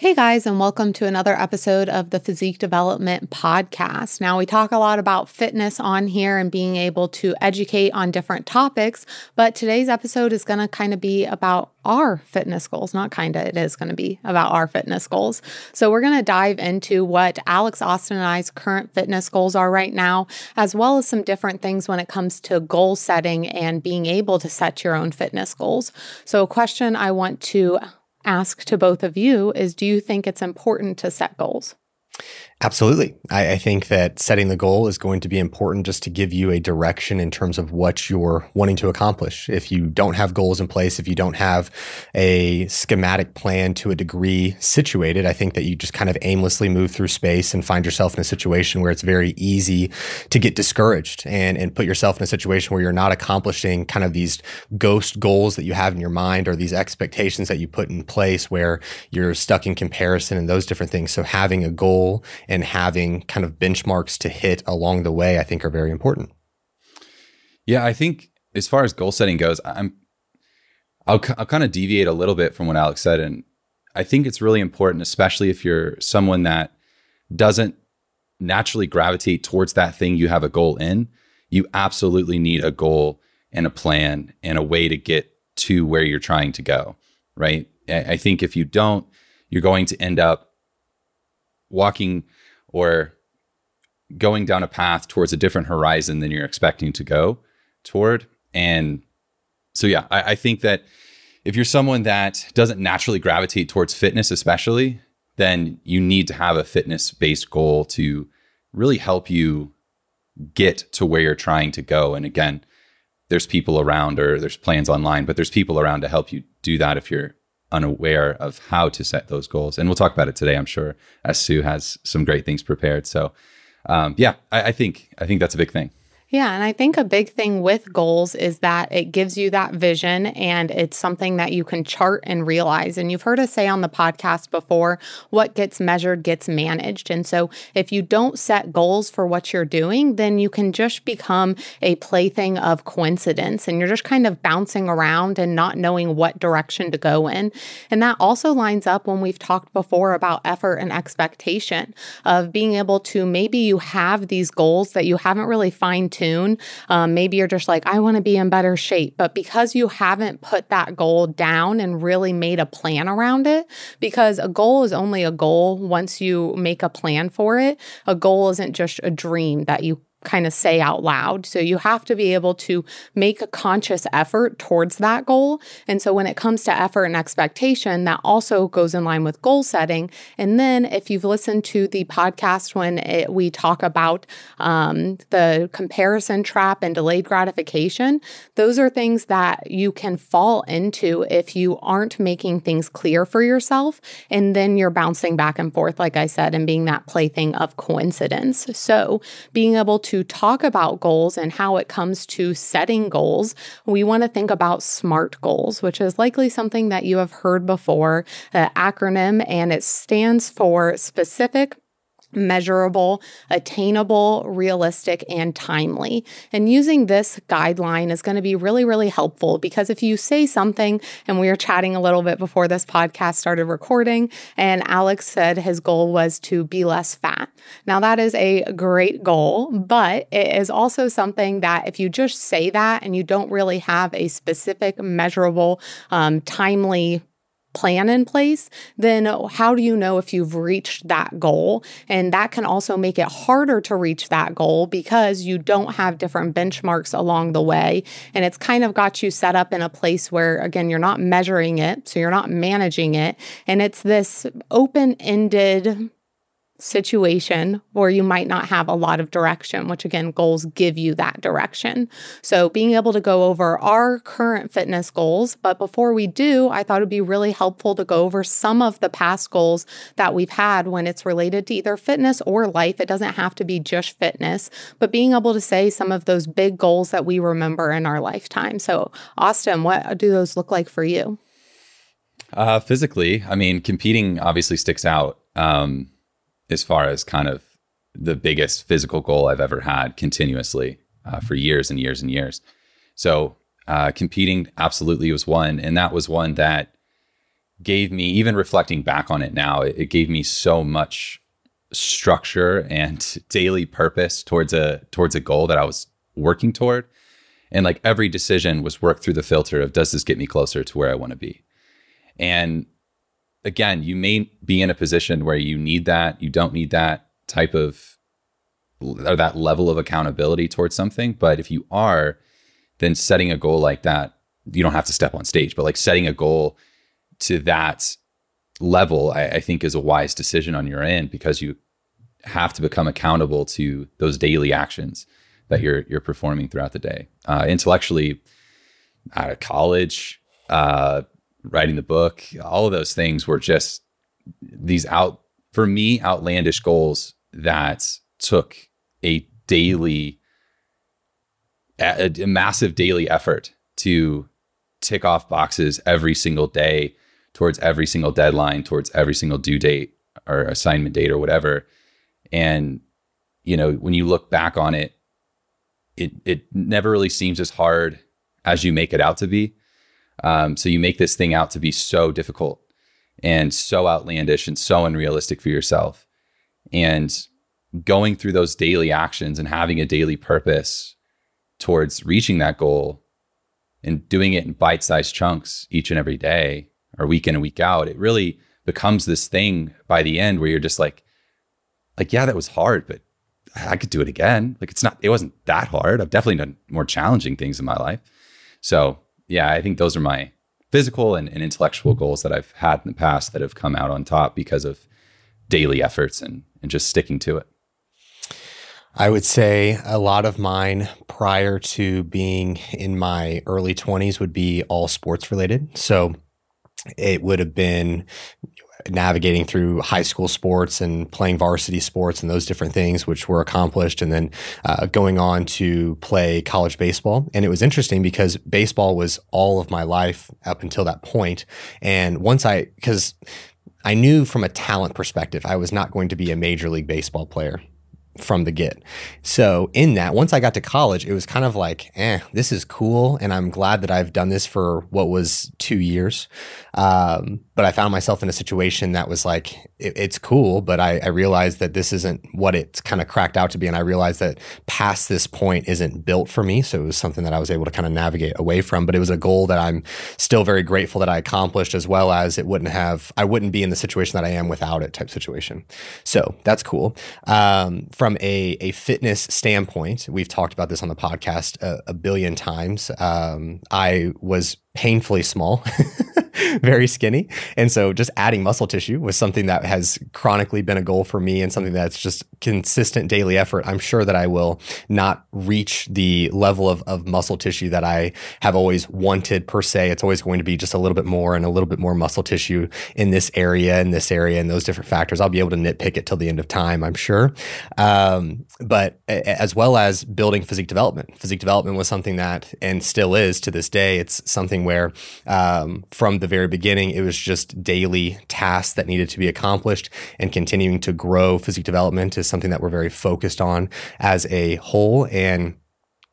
Hey guys, and welcome to another episode of the Physique Development Podcast. Now, we talk a lot about fitness on here and being able to educate on different topics, but today's episode is going to kind of be about our fitness goals. Not kind of, it is going to be about our fitness goals. So, we're going to dive into what Alex Austin and I's current fitness goals are right now, as well as some different things when it comes to goal setting and being able to set your own fitness goals. So, a question I want to ask to both of you is do you think it's important to set goals? Absolutely. I, I, think that setting the goal is going to be important just to give you a direction in terms of what you're wanting to accomplish. If you don't have goals in place, if you don't have a schematic plan to a degree situated, I think that you just kind of aimlessly move through space and find yourself in a situation where it's very easy to get discouraged and, and put yourself in a situation where you're not accomplishing kind of these ghost goals that you have in your mind or these expectations that you put in place where you're stuck in comparison and those different things. So having a goal and having kind of benchmarks to hit along the way, I think are very important. Yeah, I think as far as goal setting goes, I'm I'll, I'll kind of deviate a little bit from what Alex said, and I think it's really important, especially if you're someone that doesn't naturally gravitate towards that thing you have a goal in. You absolutely need a goal and a plan and a way to get to where you're trying to go, right? I think if you don't, you're going to end up walking or going down a path towards a different horizon than you're expecting to go toward. And so, yeah, I, I think that if you're someone that doesn't naturally gravitate towards fitness, especially, then you need to have a fitness based goal to really help you get to where you're trying to go. And again, there's people around or there's plans online, but there's people around to help you do that if you're unaware of how to set those goals. And we'll talk about it today, I'm sure, as Sue has some great things prepared. So, um, yeah, I, I think I think that's a big thing. Yeah, and I think a big thing with goals is that it gives you that vision and it's something that you can chart and realize. And you've heard us say on the podcast before what gets measured gets managed. And so if you don't set goals for what you're doing, then you can just become a plaything of coincidence and you're just kind of bouncing around and not knowing what direction to go in. And that also lines up when we've talked before about effort and expectation of being able to maybe you have these goals that you haven't really fine tune. Um, maybe you're just like, I want to be in better shape. But because you haven't put that goal down and really made a plan around it, because a goal is only a goal once you make a plan for it, a goal isn't just a dream that you kind of say out loud. So you have to be able to make a conscious effort towards that goal. And so when it comes to effort and expectation, that also goes in line with goal setting. And then if you've listened to the podcast when it, we talk about um, the comparison trap and delayed gratification, those are things that you can fall into if you aren't making things clear for yourself. And then you're bouncing back and forth, like I said, and being that plaything of coincidence. So being able to to talk about goals and how it comes to setting goals, we want to think about SMART goals, which is likely something that you have heard before, an acronym, and it stands for specific measurable, attainable, realistic, and timely. And using this guideline is going to be really, really helpful because if you say something, and we were chatting a little bit before this podcast started recording, and Alex said his goal was to be less fat. Now, that is a great goal, but it is also something that if you just say that and you don't really have a specific, measurable, um, timely plan in place, then how do you know if you've reached that goal? And that can also make it harder to reach that goal because you don't have different benchmarks along the way. And it's kind of got you set up in a place where, again, you're not measuring it, so you're not managing it. And it's this open ended situation where you might not have a lot of direction, which again, goals give you that direction. So, being able to go over our current fitness goals, but before we do, I thought it'd be really helpful to go over some of the past goals that we've had when it's related to either fitness or life. It doesn't have to be just fitness, but being able to say some of those big goals that we remember in our lifetime. So, Austin, what do those look like for you? Uh, physically, I mean, competing obviously sticks out. Um, as far as kind of the biggest physical goal I've ever had continuously uh, for years and years and years. So uh, competing absolutely was one, and that was one that gave me, even reflecting back on it now, it, it gave me so much structure and daily purpose towards a towards a goal that I was working toward. And like every decision was worked through the filter of does this get me closer to where I want to be? And again, you may be in a position where you need that, you don't need that type of or that level of accountability towards something. But if you are, then setting a goal like that, you don't have to step on stage, but like setting a goal to that level, I, I think is a wise decision on your end because you have to become accountable to those daily actions that you're you're performing throughout the day. Uh, intellectually, out of college, uh, writing the book, all of those things were just these out for me outlandish goals that took a daily a, a massive daily effort to tick off boxes every single day towards every single deadline towards every single due date or assignment date or whatever. And you know when you look back on it it it never really seems as hard as you make it out to be um, so you make this thing out to be so difficult and so outlandish and so unrealistic for yourself and going through those daily actions and having a daily purpose towards reaching that goal and doing it in bite-sized chunks each and every day or week in and week out, it really becomes this thing by the end where you're just like, like, yeah, that was hard, but I could do it again. Like it's not, it wasn't that hard. I've definitely done more challenging things in my life. So yeah, I think those are my physical and, and intellectual goals that I've had in the past that have come out on top because of daily efforts and, and just sticking to it. I would say a lot of mine prior to being in my early 20s would be all sports related. So it would have been navigating through high school sports and playing varsity sports and those different things, which were accomplished, and then uh, going on to play college baseball. And it was interesting because baseball was all of my life up until that point. And once I, because I knew from a talent perspective, I was not going to be a major league baseball player from the get. So in that, once I got to college, it was kind of like, eh, this is cool, and I'm glad that I've done this for what was two years. Um, but I found myself in a situation that was like, it, it's cool, but I, I, realized that this isn't what it's kind of cracked out to be, and I realized that past this point isn't built for me. So it was something that I was able to kind of navigate away from. But it was a goal that I'm still very grateful that I accomplished, as well as it wouldn't have, I wouldn't be in the situation that I am without it type situation. So that's cool. Um, from a, a fitness standpoint, we've talked about this on the podcast a, a billion times. Um, I was painfully small, very skinny. And so just adding muscle tissue was something that has chronically been a goal for me and something that's just consistent daily effort. I'm sure that I will not reach the level of, of muscle tissue that I have always wanted per se. It's always going to be just a little bit more and a little bit more muscle tissue in this area, in this area, and those different factors. I'll be able to nitpick it till the end of time, I'm sure. Um, but as well as building physique development, physique development was something that, and still is to this day, it's something where um, from the very beginning, it was just daily tasks that needed to be accomplished and continuing to grow physique development is something that we're very focused on as a whole. And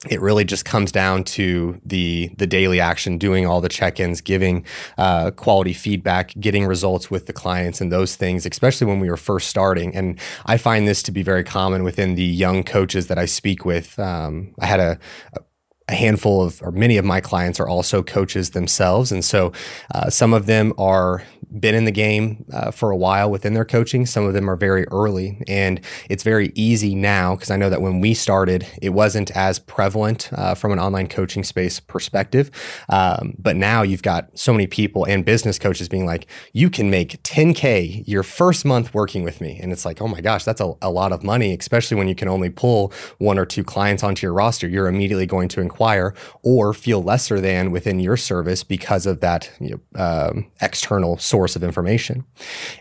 it really just comes down to the the daily action, doing all the check-ins, giving uh, quality feedback, getting results with the clients, and those things. Especially when we were first starting, and I find this to be very common within the young coaches that I speak with. Um, I had a, a a handful of, or many of my clients are also coaches themselves. And so uh, some of them are been in the game uh, for a while within their coaching. Some of them are very early, and it's very easy now because I know that when we started, it wasn't as prevalent uh, from an online coaching space perspective. Um, but now you've got so many people and business coaches being like, "You can make 10k your first month working with me," and it's like, "Oh my gosh, that's a, a lot of money," especially when you can only pull one or two clients onto your roster. You're immediately going to inquire or feel lesser than within your service because of that you know, um, external source of information.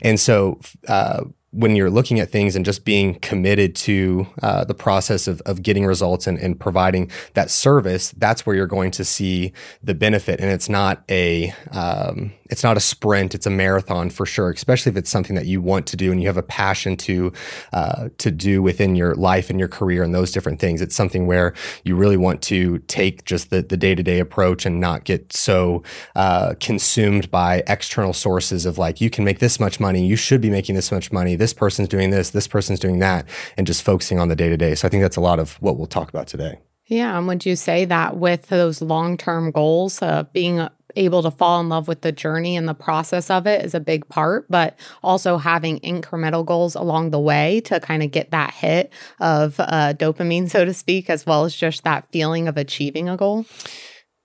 And so, uh, when you're looking at things and just being committed to uh, the process of, of getting results and, and providing that service, that's where you're going to see the benefit. And it's not a um, it's not a sprint; it's a marathon for sure. Especially if it's something that you want to do and you have a passion to uh, to do within your life and your career and those different things. It's something where you really want to take just the the day to day approach and not get so uh, consumed by external sources of like you can make this much money, you should be making this much money this person's doing this, this person's doing that, and just focusing on the day to day. So I think that's a lot of what we'll talk about today. Yeah. And would you say that with those long term goals, uh, being able to fall in love with the journey and the process of it is a big part, but also having incremental goals along the way to kind of get that hit of uh, dopamine, so to speak, as well as just that feeling of achieving a goal?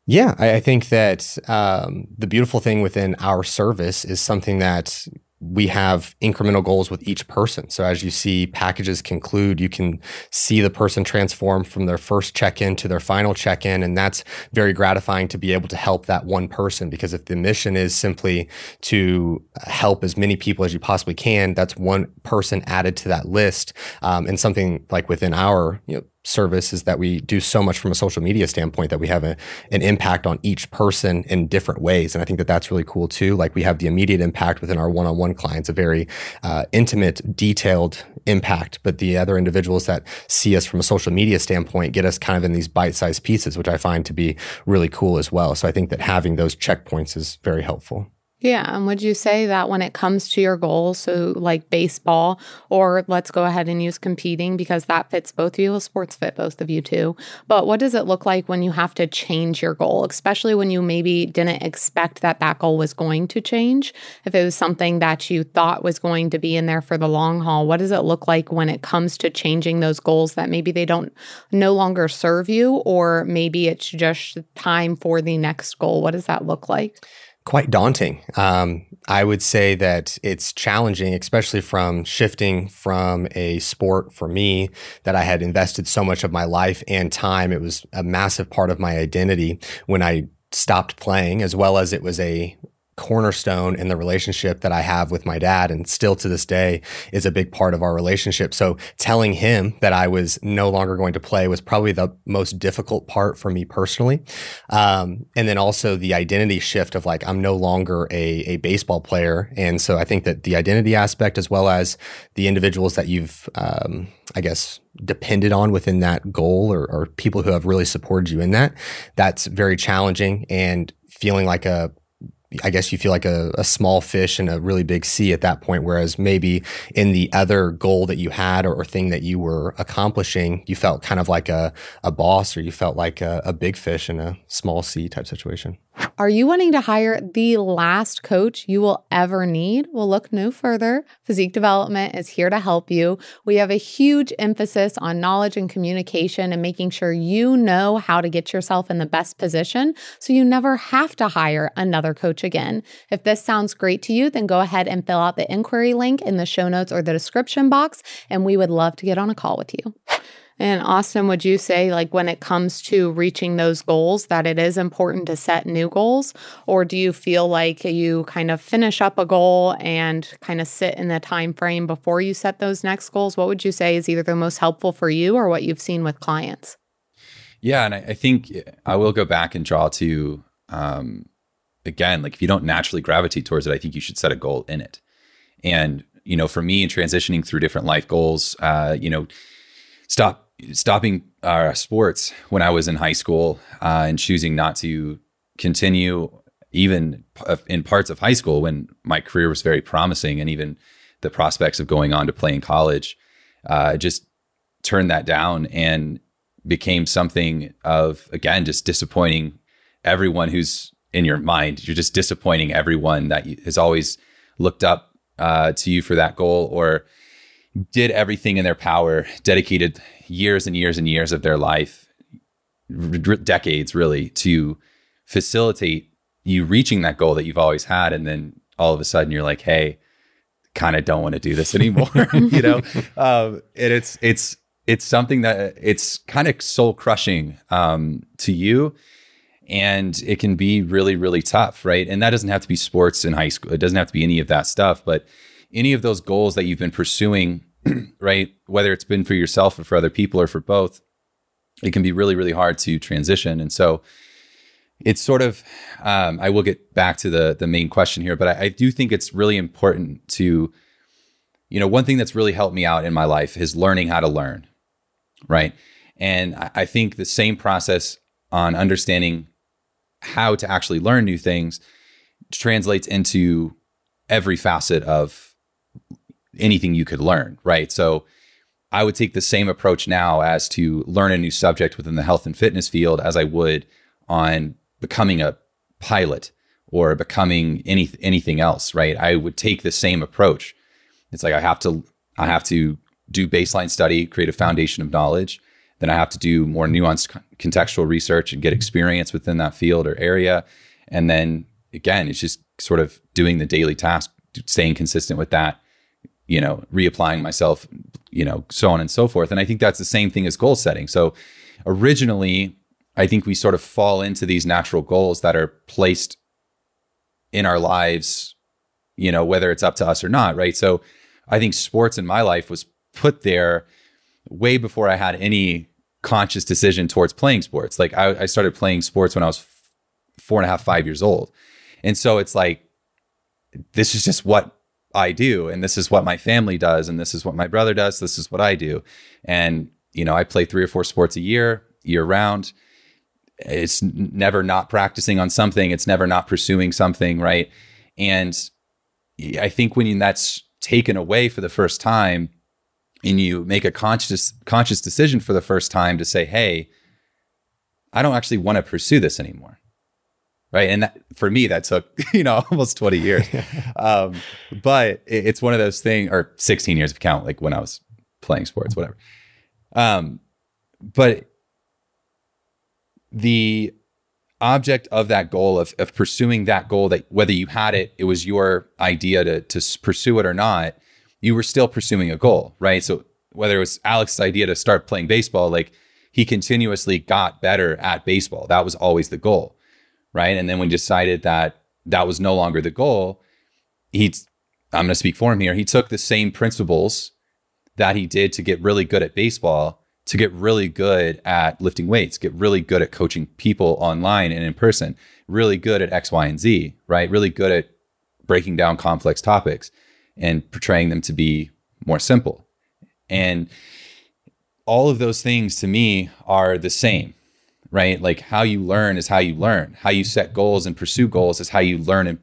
Yeah, I, I think that um, the beautiful thing within our service is something that we have incremental goals with each person. So as you see packages conclude, you can see the person transform from their first check-in to their final check-in. And that's very gratifying to be able to help that one person because if the mission is simply to help as many people as you possibly can, that's one person added to that list. Um, and something like within our, you know, service is that we do so much from a social media standpoint that we have a, an impact on each person in different ways. And I think that that's really cool too. Like we have the immediate impact within our one-on-one clients, a very uh, intimate, detailed impact. But the other individuals that see us from a social media standpoint get us kind of in these bite-sized pieces, which I find to be really cool as well. So I think that having those checkpoints is very helpful. Yeah. And would you say that when it comes to your goals, so like baseball, or let's go ahead and use competing because that fits both of you, sports fit both of you too. But what does it look like when you have to change your goal, especially when you maybe didn't expect that that goal was going to change? If it was something that you thought was going to be in there for the long haul, what does it look like when it comes to changing those goals that maybe they don't no longer serve you, or maybe it's just time for the next goal? What does that look like? Quite daunting. Um, I would say that it's challenging, especially from shifting from a sport for me that I had invested so much of my life and time. It was a massive part of my identity when I stopped playing, as well as it was a cornerstone in the relationship that I have with my dad and still to this day is a big part of our relationship. So telling him that I was no longer going to play was probably the most difficult part for me personally. Um, and then also the identity shift of like, I'm no longer a, a baseball player. And so I think that the identity aspect, as well as the individuals that you've, um, I guess, depended on within that goal or, or people who have really supported you in that, that's very challenging and feeling like a I guess you feel like a, a, small fish in a really big sea at that point. Whereas maybe in the other goal that you had or, or thing that you were accomplishing, you felt kind of like a, a boss or you felt like a, a big fish in a small sea type situation. Are you wanting to hire the last coach you will ever need? Well, look no further. Physique Development is here to help you. We have a huge emphasis on knowledge and communication and making sure you know how to get yourself in the best position so you never have to hire another coach again. If this sounds great to you, then go ahead and fill out the inquiry link in the show notes or the description box, and we would love to get on a call with you. And Austin, would you say, like, when it comes to reaching those goals, that it is important to set new goals? Or do you feel like you kind of finish up a goal and kind of sit in the time frame before you set those next goals? What would you say is either the most helpful for you or what you've seen with clients? Yeah, and I, I think I will go back and draw to um, again, like if you don't naturally gravitate towards it, I think you should set a goal in it. And you know, for me, in transitioning through different life goals, uh, you know, stop stopping uh, sports when I was in high school uh, and choosing not to continue even in parts of high school when my career was very promising and even the prospects of going on to play in college uh, just turned that down and became something of again just disappointing everyone who's in your mind. You're just disappointing everyone that has always looked up uh, to you for that goal or did everything in their power dedicated years and years and years of their life, r- decades really, to facilitate you reaching that goal that you've always had. And then all of a sudden you're like, hey, kind of don't want to do this anymore, you know? Um, and it's, it's, it's something that it's kind of soul crushing um, to you and it can be really really tough right and that doesn't have to be sports in high school it doesn't have to be any of that stuff but any of those goals that you've been pursuing, right? Whether it's been for yourself or for other people or for both, it can be really, really hard to transition. And so it's sort of, um, I will get back to the the main question here, but I, I do think it's really important to, you know, one thing that's really helped me out in my life is learning how to learn, right? And I, I think the same process on understanding how to actually learn new things translates into every facet of anything you could learn, right? So I would take the same approach now as to learn a new subject within the health and fitness field as I would on becoming a pilot or becoming any anything else, right? I would take the same approach. It's like I have to I have to do baseline study, create a foundation of knowledge. Then I have to do more nuanced contextual research and get experience within that field or area. And then again, it's just sort of doing the daily task, staying consistent with that, you know, reapplying myself, you know, so on and so forth. And I think that's the same thing as goal setting. So originally, I think we sort of fall into these natural goals that are placed in our lives, you know, whether it's up to us or not, right? So I think sports in my life was put there way before I had any conscious decision towards playing sports. Like I, I started playing sports when I was four and a half, five years old. And so it's like, this is just what I do. And this is what my family does. And this is what my brother does. This is what I do. And, you know, I play three or four sports a year, year round. It's never not practicing on something. It's never not pursuing something. Right. And I think when that's taken away for the first time and you make a conscious, conscious decision for the first time to say, Hey, I don't actually want to pursue this anymore right? And that, for me that took you know almost 20 years. Um, but it, it's one of those things or 16 years of count like when i was playing sports whatever. Um, but the object of that goal of, of pursuing that goal that whether you had it it was your idea to, to pursue it or not you were still pursuing a goal right? So whether it was alex's idea to start playing baseball like he continuously got better at baseball. That was always the goal right? And then he decided that that was no longer the goal, he I'm going to speak for him here. He took the same principles that he did to get really good at baseball to get really good at lifting weights, get really good at coaching people online and in person, really good at X, Y, and Z, right? Really good at breaking down complex topics and portraying them to be more simple. And all of those things to me are the same right? Like how you learn is how you learn. How you set goals and pursue goals is how you learn and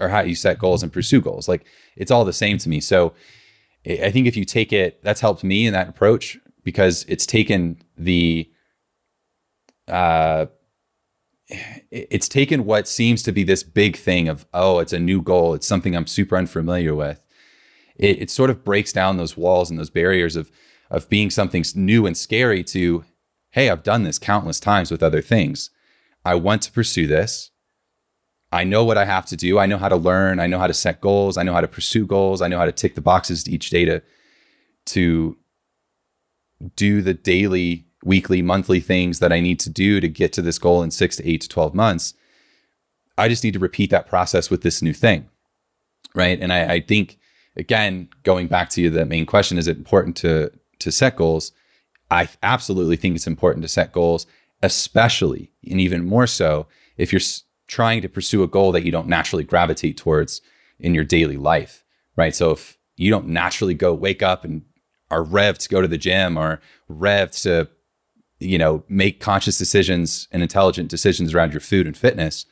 or how you set goals and pursue goals. Like it's all the same to me. So I think if you take it, that's helped me in that approach because it's taken the uh it's taken what seems to be this big thing of oh it's a new goal it's something i'm super unfamiliar with it, it sort of breaks down those walls and those barriers of of being something new and scary to hey, I've done this countless times with other things. I want to pursue this. I know what I have to do. I know how to learn. I know how to set goals. I know how to pursue goals. I know how to tick the boxes each day to, to do the daily, weekly, monthly things that I need to do to get to this goal in six to eight to 12 months. I just need to repeat that process with this new thing. Right. And I, I think, again, going back to the main question, is it important to, to set goals? I absolutely think it's important to set goals, especially and even more so if you're trying to pursue a goal that you don't naturally gravitate towards in your daily life, right? So if you don't naturally go wake up and are revved to go to the gym or revved to, you know, make conscious decisions and intelligent decisions around your food and fitness,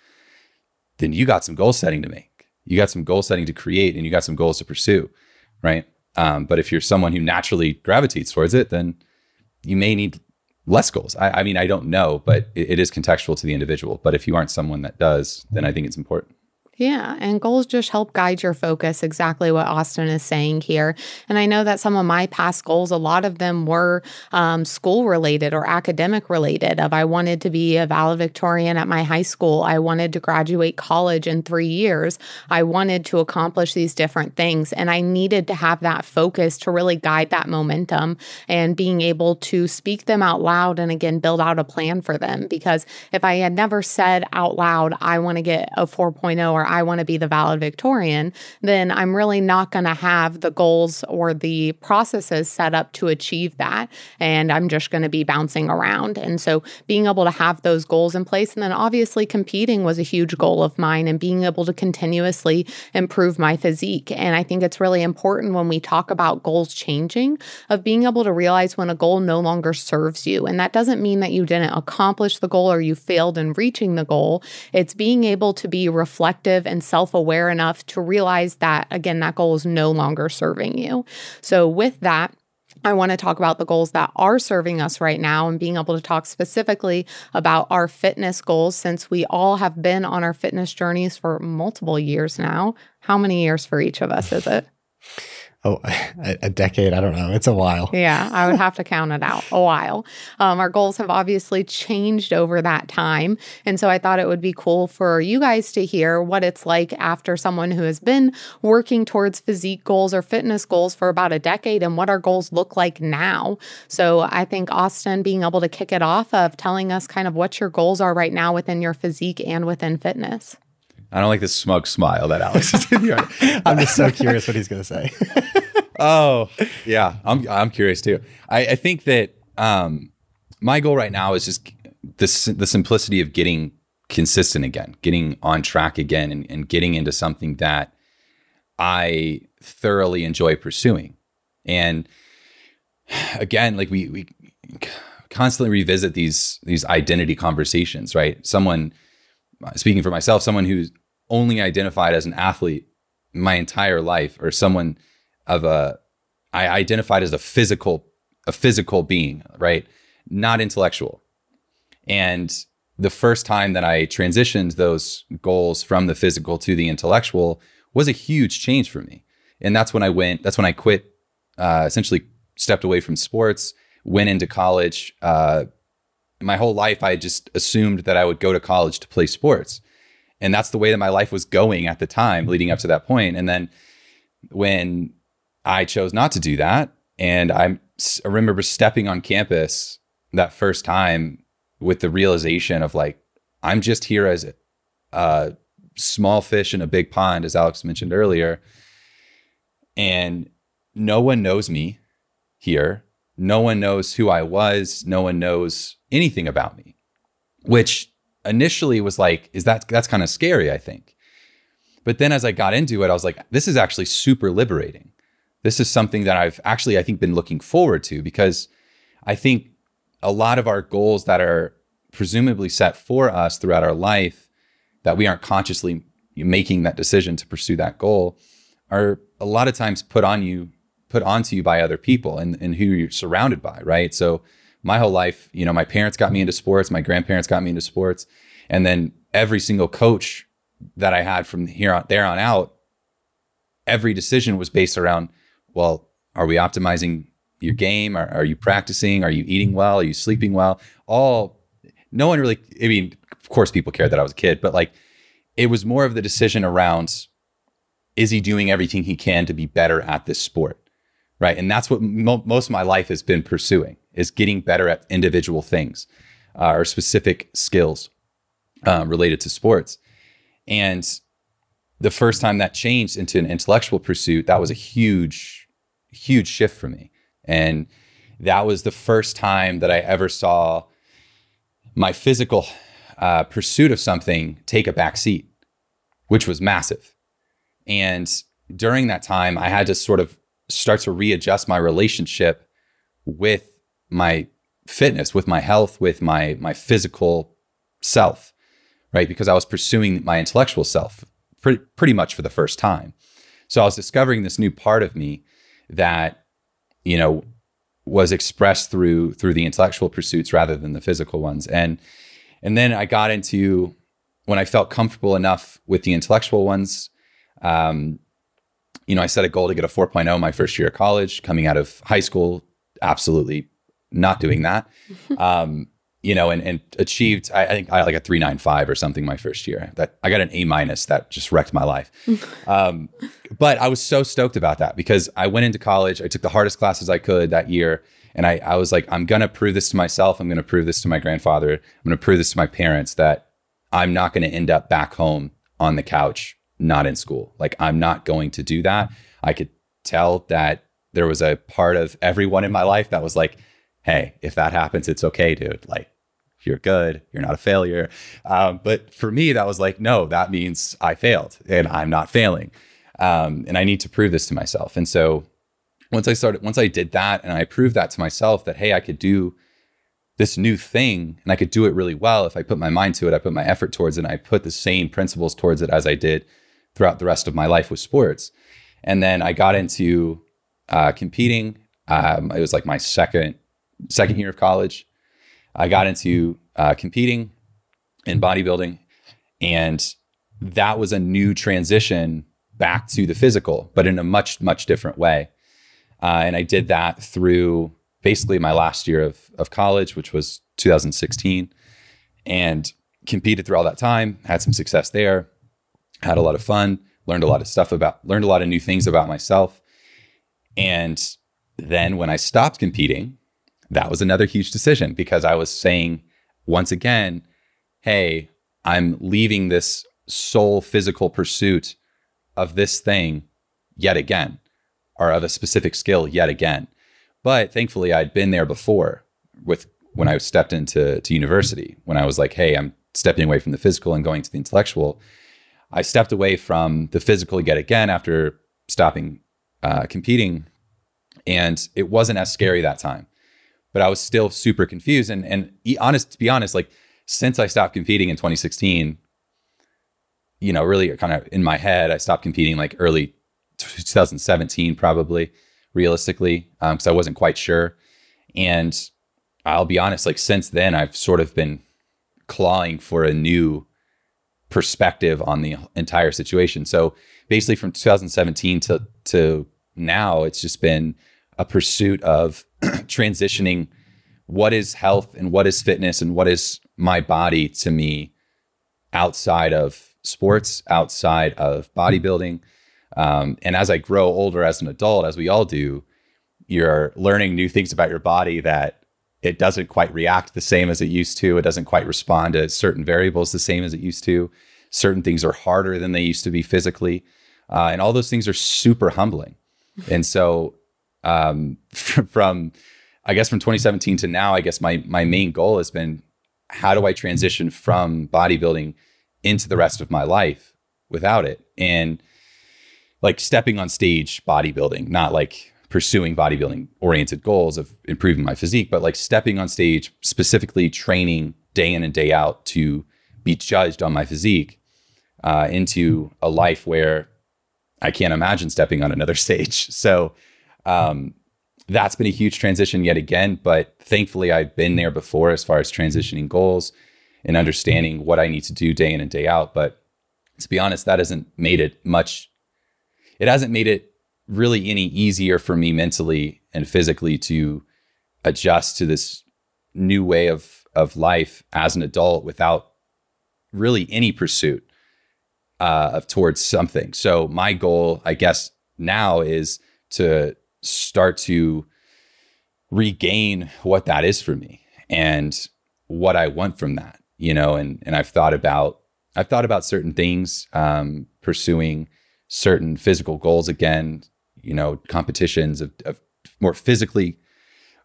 then you got some goal setting to make. You got some goal setting to create and you got some goals to pursue, right? Um, but if you're someone who naturally gravitates towards it, then you may need less goals. I, I mean, I don't know, but it, it is contextual to the individual. But if you aren't someone that does, then mm-hmm. I think it's important. Yeah, and goals just help guide your focus, exactly what Austin is saying here. And I know that some of my past goals, a lot of them were um, school related or academic related. Of I wanted to be a valedictorian at my high school, I wanted to graduate college in three years, I wanted to accomplish these different things, and I needed to have that focus to really guide that momentum and being able to speak them out loud and again build out a plan for them. Because if I had never said out loud, I want to get a 4.0 or I want to be the valedictorian, then I'm really not going to have the goals or the processes set up to achieve that. And I'm just going to be bouncing around. And so being able to have those goals in place and then obviously competing was a huge goal of mine and being able to continuously improve my physique. And I think it's really important when we talk about goals changing of being able to realize when a goal no longer serves you. And that doesn't mean that you didn't accomplish the goal or you failed in reaching the goal. It's being able to be reflective and self aware enough to realize that, again, that goal is no longer serving you. So, with that, I want to talk about the goals that are serving us right now and being able to talk specifically about our fitness goals since we all have been on our fitness journeys for multiple years now. How many years for each of us is it? Oh, a, decade. I don't know. It's a while. Yeah, I would have to count it out. A while. Um, our goals have obviously changed over that time. And so I thought it would be cool for you guys to hear what it's like after someone who has been working towards physique goals or fitness goals for about a decade and what our goals look like now. So I think Austin being able to kick it off of telling us kind of what your goals are right now within your physique and within fitness. I don't like the smug smile that Alex is doing. I'm just so curious what he's going to say. oh, yeah. I'm, I'm curious too. I, I think that um, my goal right now is just the, the simplicity of getting consistent again, getting on track again, and, and getting into something that I thoroughly enjoy pursuing. And again, like we, we constantly revisit these, these identity conversations, right? Someone, speaking for myself, someone who's only identified as an athlete my entire life or someone of a I identified as a physical a physical being, right? Not intellectual. And the first time that I transitioned those goals from the physical to the intellectual was a huge change for me. And that's when I went, that's when I quit, uh, essentially stepped away from sports, went into college. Uh, my whole life, I just assumed that I would go to college to play sports. And that's the way that my life was going at the time leading up to that point. And then when I chose not to do that, and I'm, I remember stepping on campus that first time with the realization of like, I'm just here as a small fish in a big pond, as Alex mentioned earlier. And no one knows me here. No one knows who I was. No one knows anything about me, which initially was like, is that that's kind of scary, I think. But then as I got into it, I was like, this is actually super liberating. This is something that I've actually, I think, been looking forward to because I think a lot of our goals that are presumably set for us throughout our life that we aren't consciously making that decision to pursue that goal are a lot of times put on you put onto you by other people and, and who you're surrounded by right so my whole life, you know, my parents got me into sports, my grandparents got me into sports, and then every single coach that I had from here on there on out, every decision was based around, well, are we optimizing your game? Are, are you practicing? Are you eating well? Are you sleeping well? All, no one really. I mean, of course, people cared that I was a kid, but like, it was more of the decision around, is he doing everything he can to be better at this sport? Right? And that's what mo- most of my life has been pursuing is getting better at individual things uh, or specific skills uh, related to sports. And the first time that changed into an intellectual pursuit, that was a huge, huge shift for me. And that was the first time that I ever saw my physical uh, pursuit of something take a back seat, which was massive. And during that time, I had to sort of start to readjust my relationship with my fitness, with my health, with my my physical self, right? Because I was pursuing my intellectual self pretty, pretty much for the first time. So I was discovering this new part of me that, you know, was expressed through through the intellectual pursuits rather than the physical ones. And and then I got into when I felt comfortable enough with the intellectual ones, um, you know, I set a goal to get a 4.0 my first year of college. Coming out of high school, absolutely not doing that. Um, you know, and, and achieved, I, I, think I like a 395 or something my first year. That I got an A minus that just wrecked my life. Um, but I was so stoked about that because I went into college. I took the hardest classes I could that year. And I, I was like, I'm going to prove this to myself. I'm going to prove this to my grandfather. I'm going to prove this to my parents that I'm not going to end up back home on the couch not in school. Like I'm not going to do that. I could tell that there was a part of everyone in my life that was like, hey, if that happens, it's okay, dude. Like you're good. You're not a failure. Um, but for me, that was like, no, that means I failed and I'm not failing. Um, and I need to prove this to myself. And so once I started, once I did that and I proved that to myself that, hey, I could do this new thing and I could do it really well if I put my mind to it, I put my effort towards it, and I put the same principles towards it as I did throughout the rest of my life with sports. And then I got into uh, competing. Um, it was like my second second year of college. I got into uh, competing in bodybuilding, and that was a new transition back to the physical, but in a much much different way. Uh, and I did that through basically my last year of of college, which was 2016, and competed through all that time. Had some success there, had a lot of fun, learned a lot of stuff about, learned a lot of new things about myself, and then when I stopped competing, that was another huge decision because I was saying once again, hey, I'm leaving this sole physical pursuit of this thing yet again, or of a specific skill yet again. But thankfully, I'd been there before with when I stepped into to university. When I was like, hey, I'm stepping away from the physical and going to the intellectual. I stepped away from the physical yet again after stopping uh, competing, and it wasn't as scary that time but I was still super confused. And and honest to be honest, like since I stopped competing in 2016, you know, really kind of in my head, I stopped competing like early 2017, probably realistically, because um, I wasn't quite sure. And I'll be honest, like since then, I've sort of been clawing for a new perspective on the entire situation. So basically, from 2017 to to now, it's just been a pursuit of transitioning what is health and what is fitness and what is my body to me outside of sports, outside of bodybuilding. Um, and as I grow older as an adult, as we all do, you're learning new things about your body that it doesn't quite react the same as it used to. It doesn't quite respond to certain variables the same as it used to. Certain things are harder than they used to be physically. Uh, and all those things are super humbling. And so um, from I guess from 2017 to now, I guess my my main goal has been how do I transition from bodybuilding into the rest of my life without it? And like stepping on stage bodybuilding, not like pursuing bodybuilding oriented goals of improving my physique, but like stepping on stage, specifically training day in and day out to be judged on my physique uh, into a life where I can't imagine stepping on another stage. So um, that's been a huge transition yet again, but thankfully I've been there before as far as transitioning goals and understanding what I need to do day in and day out. But to be honest, that hasn't made it much, it hasn't made it really any easier for me mentally and physically to adjust to this new way of of life as an adult without really any pursuit uh, of towards something. So my goal, I guess, now is to start to regain what that is for me and what I want from that, you know, and and I've thought about I've thought about certain things, um, pursuing certain physical goals again, you know, competitions of, of more physically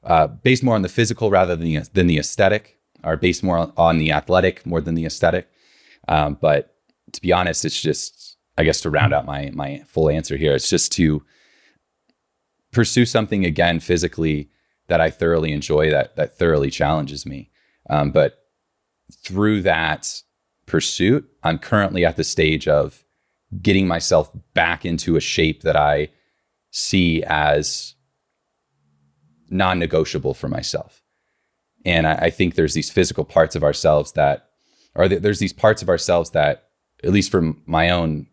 uh, based more on the physical rather than the, than the aesthetic, or based more on the athletic more than the aesthetic. Um, but to be honest, it's just I guess to round out my my full answer here, it's just to pursue something again physically that I thoroughly enjoy that that thoroughly challenges me. Um, but through that pursuit, I'm currently at the stage of getting myself back into a shape that I see as non-negotiable for myself. And I, I think there's these physical parts of ourselves that, or th- there's these parts of ourselves that, at least from my own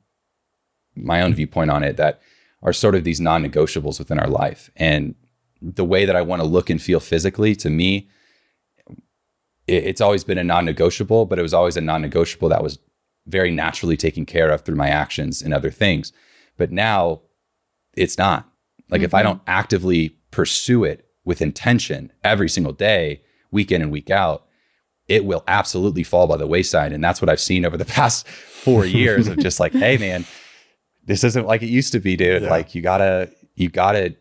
my own viewpoint on it, that are sort of these non-negotiables within our life. And the way that I want to look and feel physically, to me, it, it's always been a non-negotiable, but it was always a non-negotiable that was very naturally taken care of through my actions and other things. But now it's not. Like mm-hmm. if I mm-hmm. don't actively pursue it with intention every single day, week in and week out, it will absolutely fall by the wayside. And that's what I've seen over the past four years of just like, hey man, this isn't like it used to be, dude. Yeah. Like you gotta, you gotta,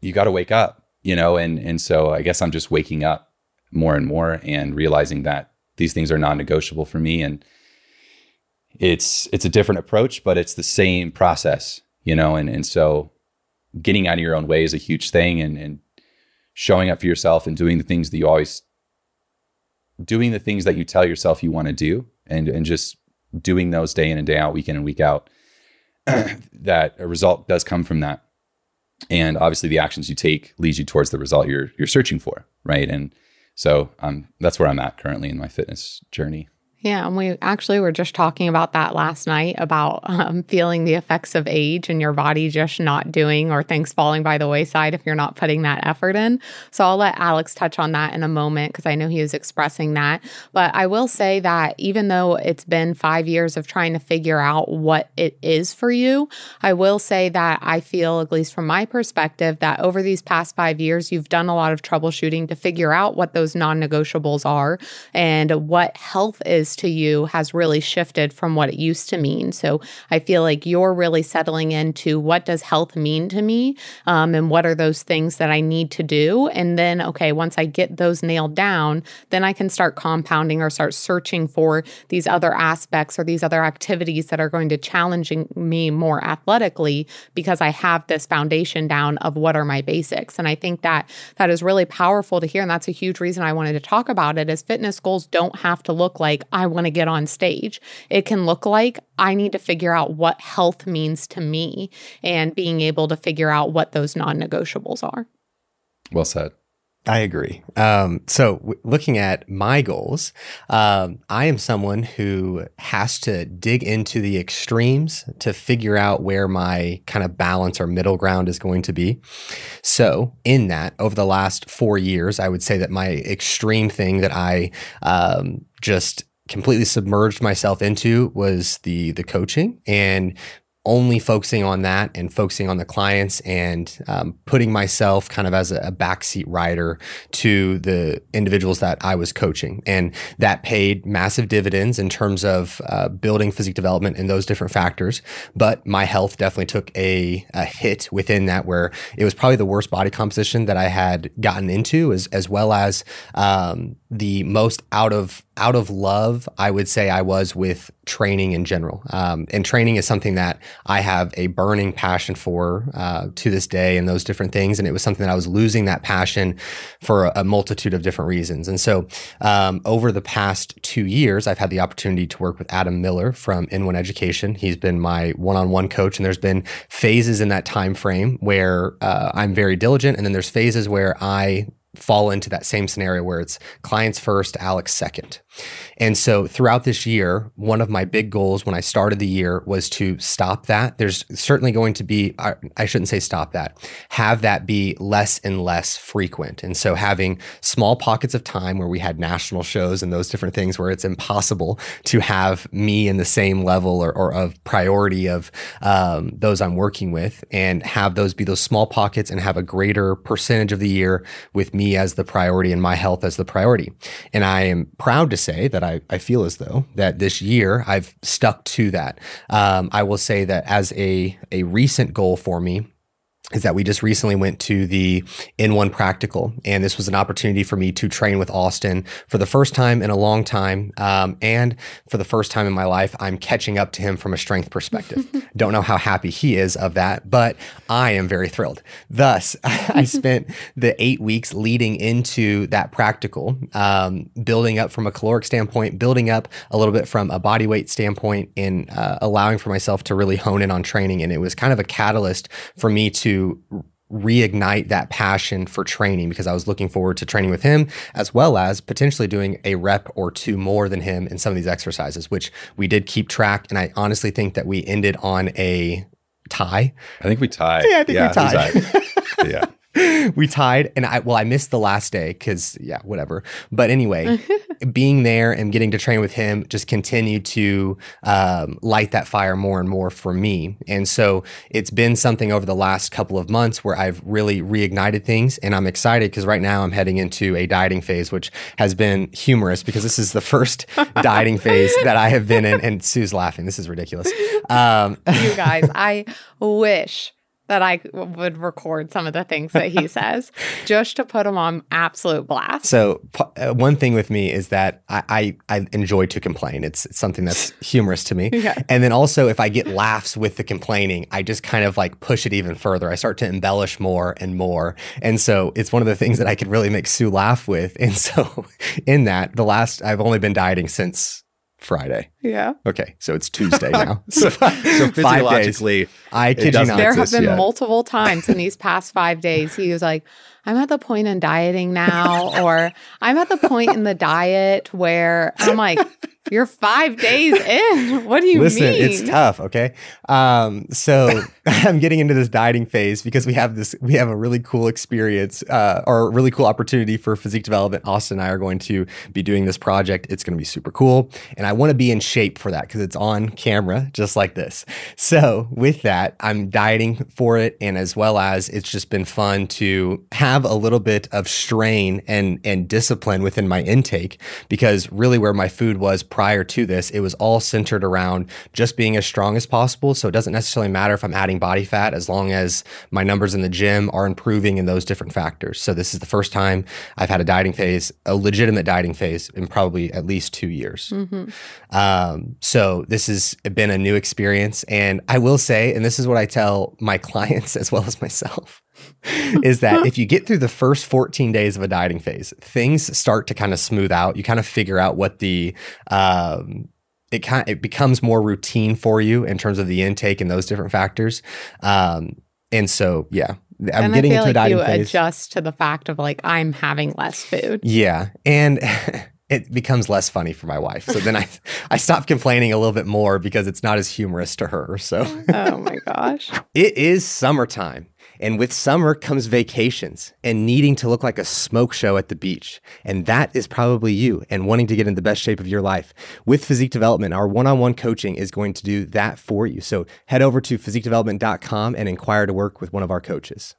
you gotta wake up, you know? And and so I guess I'm just waking up more and more and realizing that these things are non-negotiable for me. And it's it's a different approach, but it's the same process, you know, and and so getting out of your own way is a huge thing and and showing up for yourself and doing the things that you always doing the things that you tell yourself you want to do and and just doing those day in and day out week in and week out that a result does come from that. And obviously the actions you take leads you towards the result you're you're searching for right? And so um, that's where i'm at currently in my fitness journey Yeah, and we actually were just talking about that last night about um, feeling the effects of age and your body just not doing or things falling by the wayside if you're not putting that effort in. So I'll let Alex touch on that in a moment because I know he was expressing that. But I will say that even though it's been five years of trying to figure out what it is for you, I will say that I feel, at least from my perspective, that over these past five years, you've done a lot of troubleshooting to figure out what those non negotiables are and what health is to you has really shifted from what it used to mean. So I feel like you're really settling into what does health mean to me um, and what are those things that I need to do. And then, okay, once I get those nailed down, then I can start compounding or start searching for these other aspects or these other activities that are going to challenge me more athletically because I have this foundation down of what are my basics. And I think that that is really powerful to hear. And that's a huge reason I wanted to talk about it is fitness goals don't have to look like want to get on stage. It can look like I need to figure out what health means to me and being able to figure out what those non negotiables are. well said I agree. Um, so, w- looking at my goals, um, I am someone who has to dig into the extremes to figure out where my kind of balance or middle ground is going to be. So, in that, over the last four years, I would say that my extreme thing that I um, just completely submerged myself into was the the coaching and only focusing on that and focusing on the clients and um, putting myself kind of as a, a backseat rider to the individuals that I was coaching. And that paid massive dividends in terms of uh, building physique development and those different factors. But my health definitely took a, a hit within that, where it was probably the worst body composition that I had gotten into, as, as well as um, the most out of out of love, I would say I was with training in general. Um, and training is something that I have a burning passion for uh, to this day and those different things. And it was something that I was losing that passion for a, a multitude of different reasons. And so um, over the past two years, I've had the opportunity to work with Adam Miller from N1 Education. He's been my one-on-one coach, and there's been phases in that time frame where uh, I'm very diligent, and then there's phases where I fall into that same scenario where it's clients first, Alex second. And so throughout this year, one of my big goals when I started the year was to stop that. There's certainly going to be, I shouldn't say stop that, have that be less and less frequent. And so having small pockets of time where we had national shows and those different things where it's impossible to have me in the same level or, or of priority of um, those I'm working with and have those be those small pockets and have a greater percentage of the year with me as the priority and my health as the priority. And I am proud to say that I, I feel as though that this year I've stuck to that. Um, I will say that as a, a recent goal for me, is that we just recently went to the N1 practical and this was an opportunity for me to train with austin for the first time in a long time um, and for the first time in my life i'm catching up to him from a strength perspective. Don't know how happy he is of that but i am very thrilled. Thus i spent the eight weeks leading into that practical um, building up from a caloric standpoint building up a little bit from a body weight standpoint and uh, allowing for myself to really hone in on training and it was kind of a catalyst for me to reignite that passion for training because I was looking forward to training with him as well as potentially doing a rep or two more than him in some of these exercises, which we did keep track. And I honestly think that we ended on a tie. I think we tied. Yeah, I think we tied. tied. yeah. we tied and I well I missed the last day cuz yeah, whatever. But anyway, being there and getting to train with him just continued to um, light that fire more and more for me. And so it's been something over the last couple of months where I've really reignited things. And I'm excited because right now I'm heading into a dieting phase, which has been humorous because this is the first dieting phase that I have been in. And Sue's laughing. This is ridiculous. Um, you guys, I wish that I would record some of the things that he says just to put him on absolute blast. So uh, one thing with me is that I, I, I enjoy to complain. It's, it's, something that's humorous to me. Yeah. And then also if I get laughs with the complaining, I just kind of like push it even further. I start to embellish more and more. And so it's one of the things that I could really make Sue laugh with. And so in that, the last I've only been dieting since Friday. Yeah. Okay, so it's Tuesday now. so, so physiologically, I kid you not. There have been yet. multiple times in these past five days. He was like, "I'm at the point in dieting now," or "I'm at the point in the diet where I'm like." You're five days in. What do you mean? Listen, mean? it's tough. Okay. Um, so I'm getting into this dieting phase because we have this, we have a really cool experience uh, or a really cool opportunity for physique development. Austin and I are going to be doing this project. It's going to be super cool. And I want to be in shape for that because it's on camera, just like this. So with that, I'm dieting for it. And as well as it's just been fun to have a little bit of strain and, and discipline within my intake because really where my food was prior to this, it was all centered around just being as strong as possible. So it doesn't necessarily matter if I'm adding body fat as long as my numbers in the gym are improving in those different factors. So this is the first time I've had a dieting phase, a legitimate dieting phase in probably at least two years. Mm-hmm. Um, so this has been a new experience. And I will say, and this is what I tell my clients as well as myself. is that if you get through the first 14 days of a dieting phase, things start to kind of smooth out. You kind of figure out what the um, it kind it becomes more routine for you in terms of the intake and those different factors. Um, and so, yeah, I'm and getting into like a dieting you phase. adjust to the fact of like I'm having less food. Yeah, and it becomes less funny for my wife. So then I I stop complaining a little bit more because it's not as humorous to her. So Oh my gosh. it is summertime. And with summer comes vacations and needing to look like a smoke show at the beach. And that is probably you and wanting to get in the best shape of your life. With physique development, our one on one coaching is going to do that for you. So head over to physiquedevelopment.com and inquire to work with one of our coaches.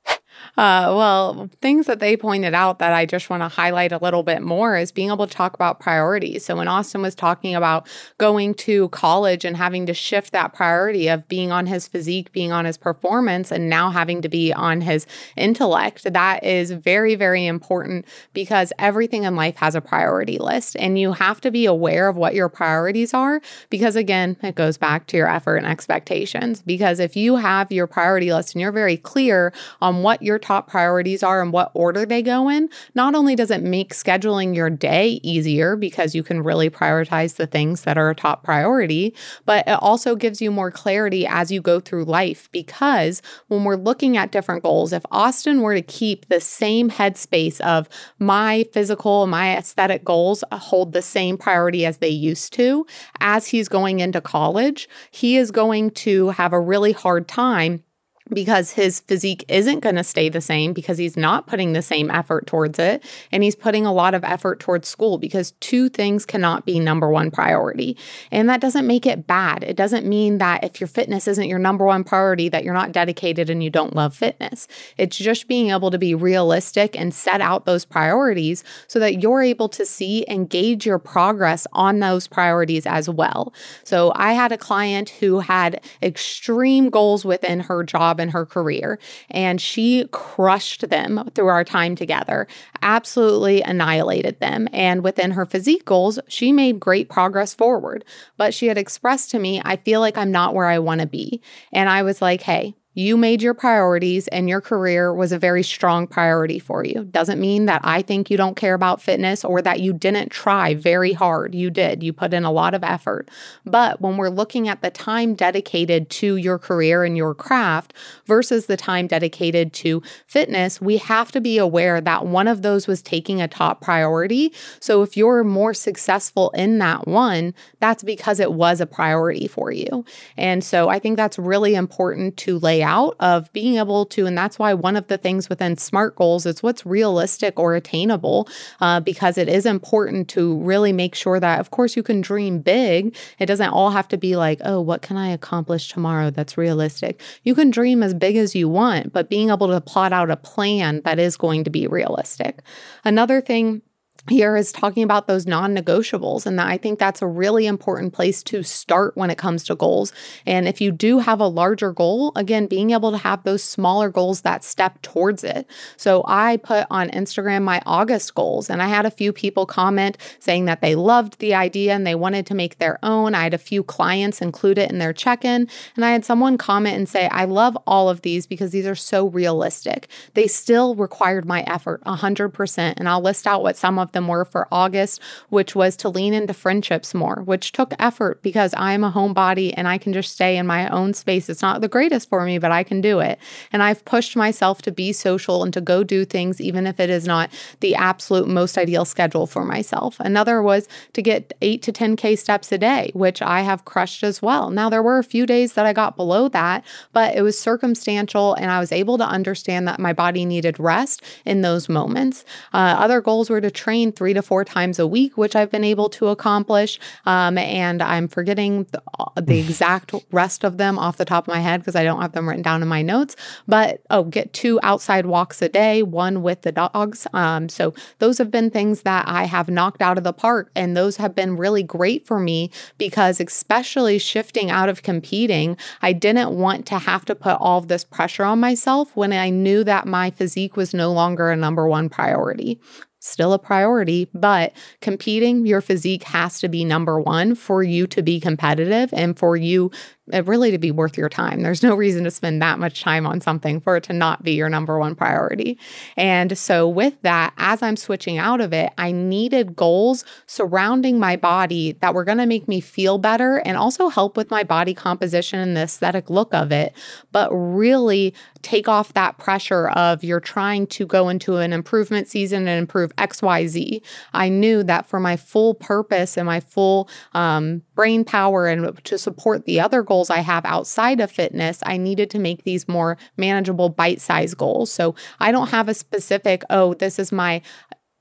Uh, well, things that they pointed out that I just want to highlight a little bit more is being able to talk about priorities. So, when Austin was talking about going to college and having to shift that priority of being on his physique, being on his performance, and now having to be on his intellect, that is very, very important because everything in life has a priority list. And you have to be aware of what your priorities are because, again, it goes back to your effort and expectations. Because if you have your priority list and you're very clear on what your top priorities are and what order they go in, not only does it make scheduling your day easier because you can really prioritize the things that are a top priority, but it also gives you more clarity as you go through life. Because when we're looking at different goals, if Austin were to keep the same headspace of my physical, my aesthetic goals hold the same priority as they used to, as he's going into college, he is going to have a really hard time because his physique isn't going to stay the same because he's not putting the same effort towards it and he's putting a lot of effort towards school because two things cannot be number one priority. And that doesn't make it bad. It doesn't mean that if your fitness isn't your number one priority that you're not dedicated and you don't love fitness. It's just being able to be realistic and set out those priorities so that you're able to see and gauge your progress on those priorities as well. So i had a client who had extreme goals within her job in her career, and she crushed them through our time together, absolutely annihilated them. And within her physique goals, she made great progress forward. But she had expressed to me, I feel like I'm not where I want to be. And I was like, hey, you made your priorities and your career was a very strong priority for you. Doesn't mean that I think you don't care about fitness or that you didn't try very hard. You did. You put in a lot of effort. But when we're looking at the time dedicated to your career and your craft versus the time dedicated to fitness, we have to be aware that one of those was taking a top priority. So if you're more successful in that one, that's because it was a priority for you. And so I think that's really important to lay out of being able to, and that's why one of the things within SMART goals is what's realistic or attainable, uh, because it is important to really make sure that, of course, you can dream big. It doesn't all have to be like, oh, what can I accomplish tomorrow that's realistic? You can dream as big as you want, but being able to plot out a plan that is going to be realistic. Another thing here is talking about those non negotiables. And I think that's a really important place to start when it comes to goals. And if you do have a larger goal, again, being able to have those smaller goals that step towards it. So I put on Instagram my August goals, and I had a few people comment saying that they loved the idea and they wanted to make their own. I had a few clients include it in their check in. And I had someone comment and say, I love all of these because these are so realistic. They still required my effort 100%. And I'll list out what some of them were for August, which was to lean into friendships more, which took effort because I'm a homebody and I can just stay in my own space. It's not the greatest for me, but I can do it. And I've pushed myself to be social and to go do things, even if it is not the absolute most ideal schedule for myself. Another was to get eight to 10K steps a day, which I have crushed as well. Now, there were a few days that I got below that, but it was circumstantial and I was able to understand that my body needed rest in those moments. Uh, other goals were to train three to four times a week, which I've been able to accomplish. Um, and I'm forgetting the, the exact rest of them off the top of my head because I don't have them written down in my notes. But oh, get two outside walks a day, one with the dogs. Um, so those have been things that I have knocked out of the park. And those have been really great for me because, especially shifting out of competing, I didn't want to have to put all of this pressure on myself when I knew that my physique was no longer a number one priority still a priority, but competing, your physique has to be number one for you to be competitive and for you really to be worth your time. There's no reason to spend that much time on something for it to not be your number one priority. And so, with that, as I'm switching out of it, I needed goals surrounding my body that were going to make me feel better and also help with my body composition and the aesthetic look of it, but really take off that pressure of you're trying to go into an improvement season and improve XYZ. I knew that for my full purpose and my full um, brain power and to support the other goals I have outside of fitness, I needed to make these more manageable bite sized goals. So I don't have a specific, oh, this is my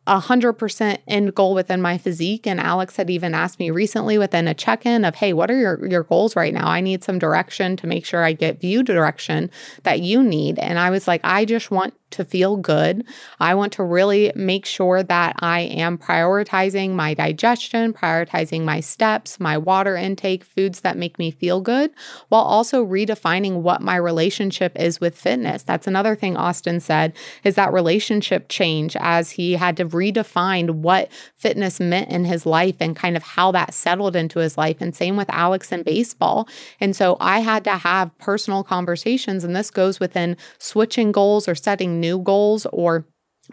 hundred percent end goal within my physique. And Alex had even asked me recently within a check-in of, hey, what are your, your goals right now? I need some direction to make sure I get view direction that you need. And I was like, I just want to feel good. I want to really make sure that I am prioritizing my digestion, prioritizing my steps, my water intake, foods that make me feel good, while also redefining what my relationship is with fitness. That's another thing Austin said is that relationship change as he had to redefine what fitness meant in his life and kind of how that settled into his life. And same with Alex and baseball. And so I had to have personal conversations, and this goes within switching goals or setting new goals or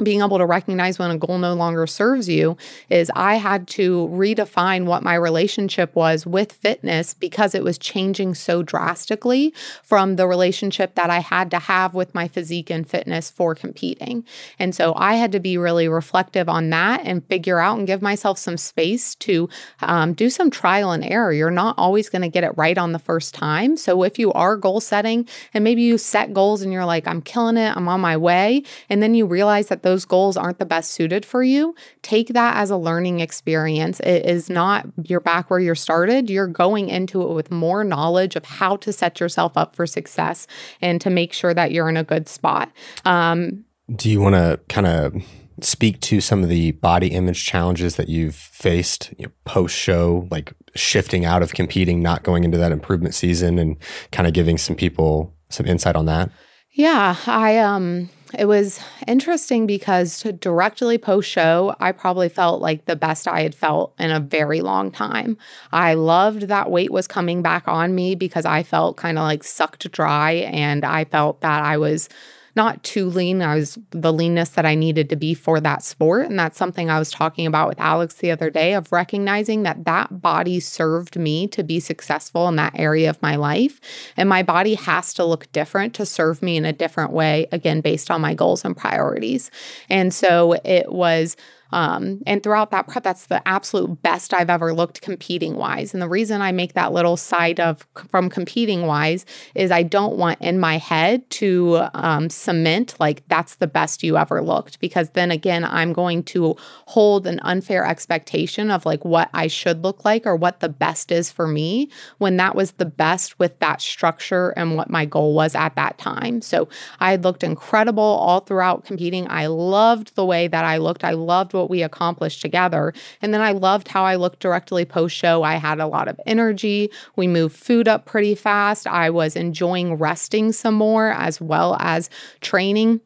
being able to recognize when a goal no longer serves you is I had to redefine what my relationship was with fitness because it was changing so drastically from the relationship that I had to have with my physique and fitness for competing. And so I had to be really reflective on that and figure out and give myself some space to um, do some trial and error. You're not always going to get it right on the first time. So if you are goal setting and maybe you set goals and you're like, I'm killing it, I'm on my way, and then you realize that those goals aren't the best suited for you, take that as a learning experience. It is not you're back where you started. You're going into it with more knowledge of how to set yourself up for success and to make sure that you're in a good spot. Um, Do you want to kind of speak to some of the body image challenges that you've faced you know, post show, like shifting out of competing, not going into that improvement season, and kind of giving some people some insight on that? Yeah, I um it was interesting because directly post show, I probably felt like the best I had felt in a very long time. I loved that weight was coming back on me because I felt kind of like sucked dry and I felt that I was not too lean. I was the leanness that I needed to be for that sport. And that's something I was talking about with Alex the other day of recognizing that that body served me to be successful in that area of my life. And my body has to look different to serve me in a different way, again, based on my goals and priorities. And so it was Um, and throughout that prep, that's the absolute best I've ever looked competing wise. And the reason I make that little side of from competing wise is I don't want in my head to um, cement like that's the best you ever looked because then again, I'm going to hold an unfair expectation of like what I should look like or what the best is for me when that was the best with that structure and what my goal was at that time. So I looked incredible all throughout competing. I loved the way that I looked. I loved what we accomplished together. And then I loved how I looked directly post show. I had a lot of energy. We moved food up pretty fast. I was enjoying resting some more as well as training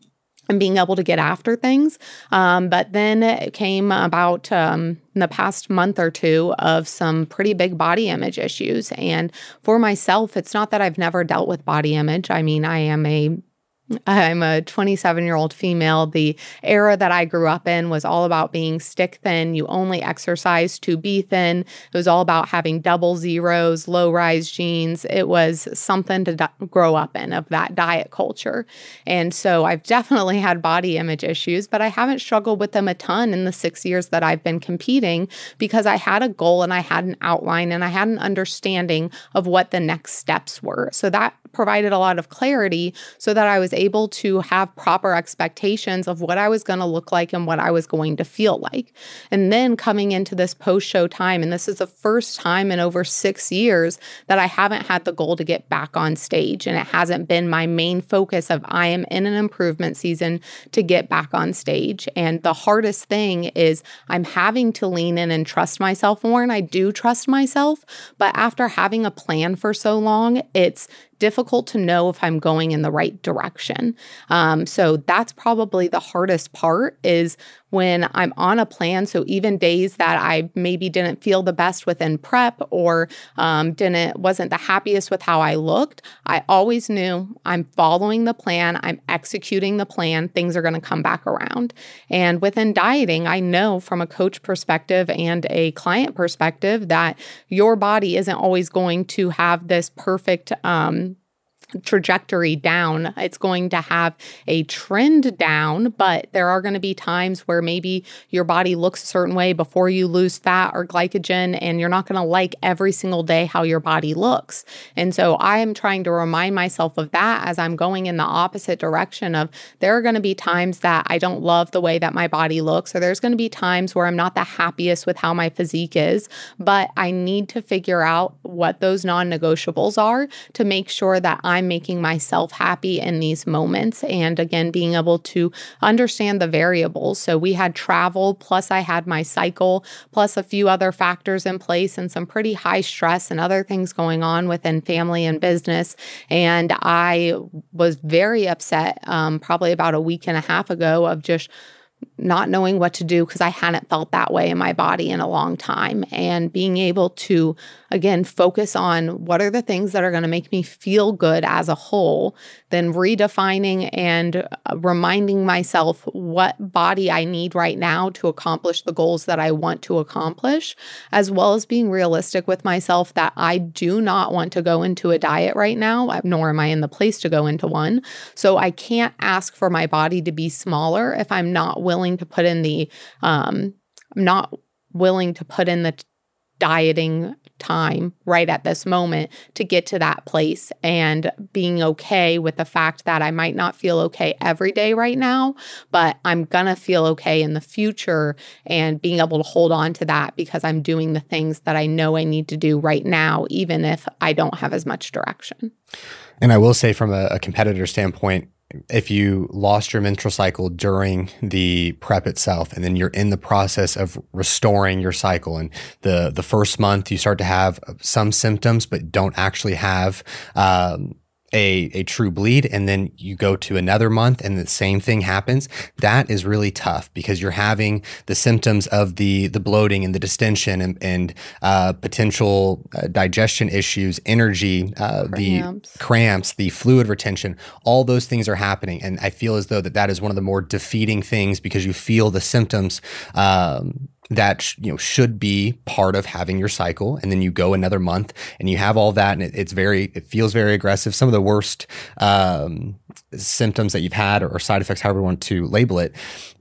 and being able to get after things. Um, but then it came about um, in the past month or two of some pretty big body image issues. And for myself, it's not that I've never dealt with body image. I mean, I am a I'm a 27 year old female. The era that I grew up in was all about being stick thin. You only exercise to be thin. It was all about having double zeros, low rise jeans. It was something to grow up in of that diet culture. And so I've definitely had body image issues, but I haven't struggled with them a ton in the six years that I've been competing because I had a goal and I had an outline and I had an understanding of what the next steps were. So that provided a lot of clarity so that I was able to have proper expectations of what I was going to look like and what I was going to feel like. And then coming into this post show time, and this is the first time in over six years that I haven't had the goal to get back on stage. And it hasn't been my main focus of I am in an improvement season to get back on stage. And the hardest thing is I'm having to lean in and trust myself more. And I do trust myself. But after having a plan for so long, it's difficult to know if I'm going in the right direction. Um, so that's probably the hardest part is when I'm on a plan. So even days that I maybe didn't feel the best within prep or um, didn't wasn't the happiest with how I looked, I always knew I'm following the plan. I'm executing the plan. Things are going to come back around. And within dieting, I know from a coach perspective and a client perspective that your body isn't always going to have this perfect um, trajectory down. It's going to have a trend down, but there are going to be times where maybe your body looks a certain way before you lose fat or glycogen, and you're not going to like every single day how your body looks. And so I am trying to remind myself of that as I'm going in the opposite direction of there are going to be times that I don't love the way that my body looks, or there's going to be times where I'm not the happiest with how my physique is, but I need to figure out what those non negotiables are to make sure that I'm I'm making myself happy in these moments. And again, being able to understand the variables. So we had travel, plus I had my cycle, plus a few other factors in place and some pretty high stress and other things going on within family and business. And I was very upset um, probably about a week and a half ago of just not knowing what to do because I hadn't felt that way in my body in a long time. And being able to, again, focus on what are the things that are going to make me feel good as a whole, then redefining and uh, reminding myself what body I need right now to accomplish the goals that I want to accomplish, as well as being realistic with myself that I do not want to go into a diet right now, nor am I in the place to go into one. So I can't ask for my body to be smaller if I'm not willing willing to put in the um I'm not willing to put in the dieting time right at this moment to get to that place and being okay with the fact that I might not feel okay every day right now, but I'm to feel okay in the future and being able to hold on to that because I'm doing the things that I know I need to do right now, even if I don't have as much direction. And I will say, from a, a competitor standpoint, if you lost your menstrual cycle during the prep itself and then you're in the process of restoring your cycle and the the first month you start to have some symptoms but don't actually have um, a, a true bleed and then you go to another month and the same thing happens, that is really tough because you're having the symptoms of the the bloating and the distension and, and uh, potential uh, digestion issues, energy, uh, the cramps, the fluid retention. All those things are happening, and I feel as though that that is one of the more defeating things because you feel the symptoms. Um, that you know should be part of having your cycle. And then you go another month and you have all that and it, it's very it feels very aggressive. Some of the worst um, symptoms that you've had or, side effects however you want to label it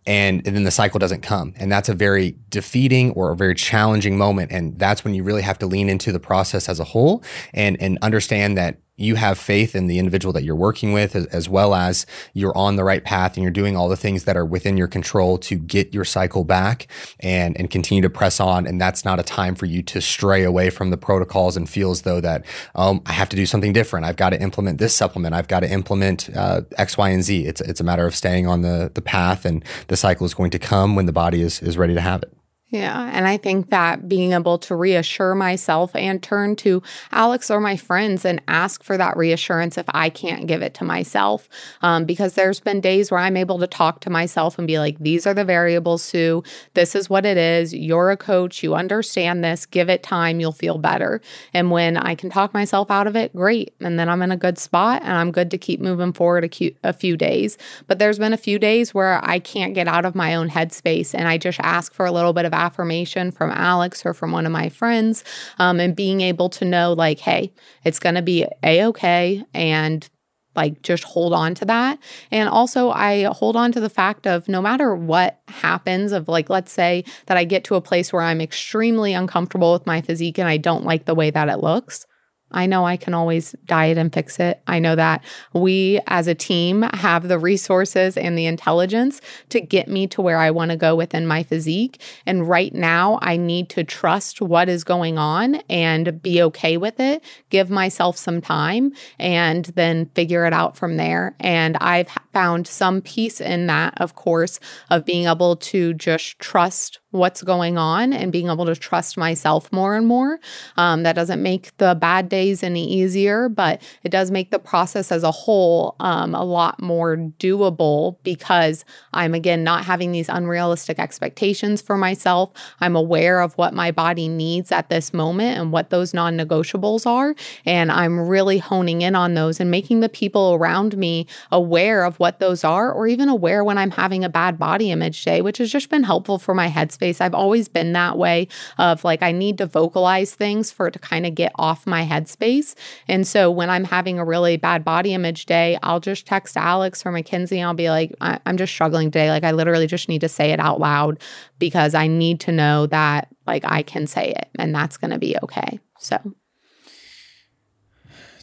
and, and then the cycle doesn't come. And that's a very defeating or a very challenging moment. And that's when you really have to lean into the process as a whole and and understand that you have faith in the individual that you're working with, as, as, well as you're on the right path and you're doing all the things that are within your control to get your cycle back and, and continue to press on. And that's not a time for you to stray away from the protocols and feel as though that, um, I have to do something different. I've got to implement this supplement. I've got to implement uh, X, Y, and Z. It's, it's a matter of staying on the, the path and the cycle is going to come when the body is, is ready to have it. Yeah. And I think that being able to reassure myself and turn to Alex or my friends and ask for that reassurance if I can't give it to myself. Um, because there's been days where I'm able to talk to myself and be like, these are the variables, Sue. This is what it is. You're a coach. You understand this. Give it time. You'll feel better. And when I can talk myself out of it, great. And then I'm in a good spot and I'm good to keep moving forward a, a few days. But there's been a few days where I can't get out of my own headspace and I just ask for a little bit of affirmation from Alex or from one of my friends, um, and being able to know, like, hey, it's going to be a okay. And like just hold on to that. And also, I hold on to the fact of no matter what happens, of like, let's say that I get to a place where I'm extremely uncomfortable with my physique and I don't like the way that it looks. I know I can always diet and fix it. I know that we as a team have the resources and the intelligence to get me to where I want to go within my physique. And right now, I need to trust what is going on and be okay with it, give myself some time, and then figure it out from there. And I've found some peace in that, of course, of being able to just trust what's going on and being able to trust myself more and more. Um, that doesn't make the bad days any easier, but it does make the process as a whole um, a lot more doable because I'm, again, not having these unrealistic expectations for myself. I'm aware of what my body needs at this moment and what those non negotiables are. And I'm really honing in on those and making the people around me aware of what those are, or even aware when I'm having a bad body image day, which has just been helpful for my headspace headspace. I've always been that way of like, I need to vocalize things for it to kind of get off my headspace. And so when I'm having a really bad body image day, I'll just text Alex or Mackenzie and I'll be like, I- I'm just struggling today. Like, I literally just need to say it out loud because I need to know that like I can say it and that's going to be okay. So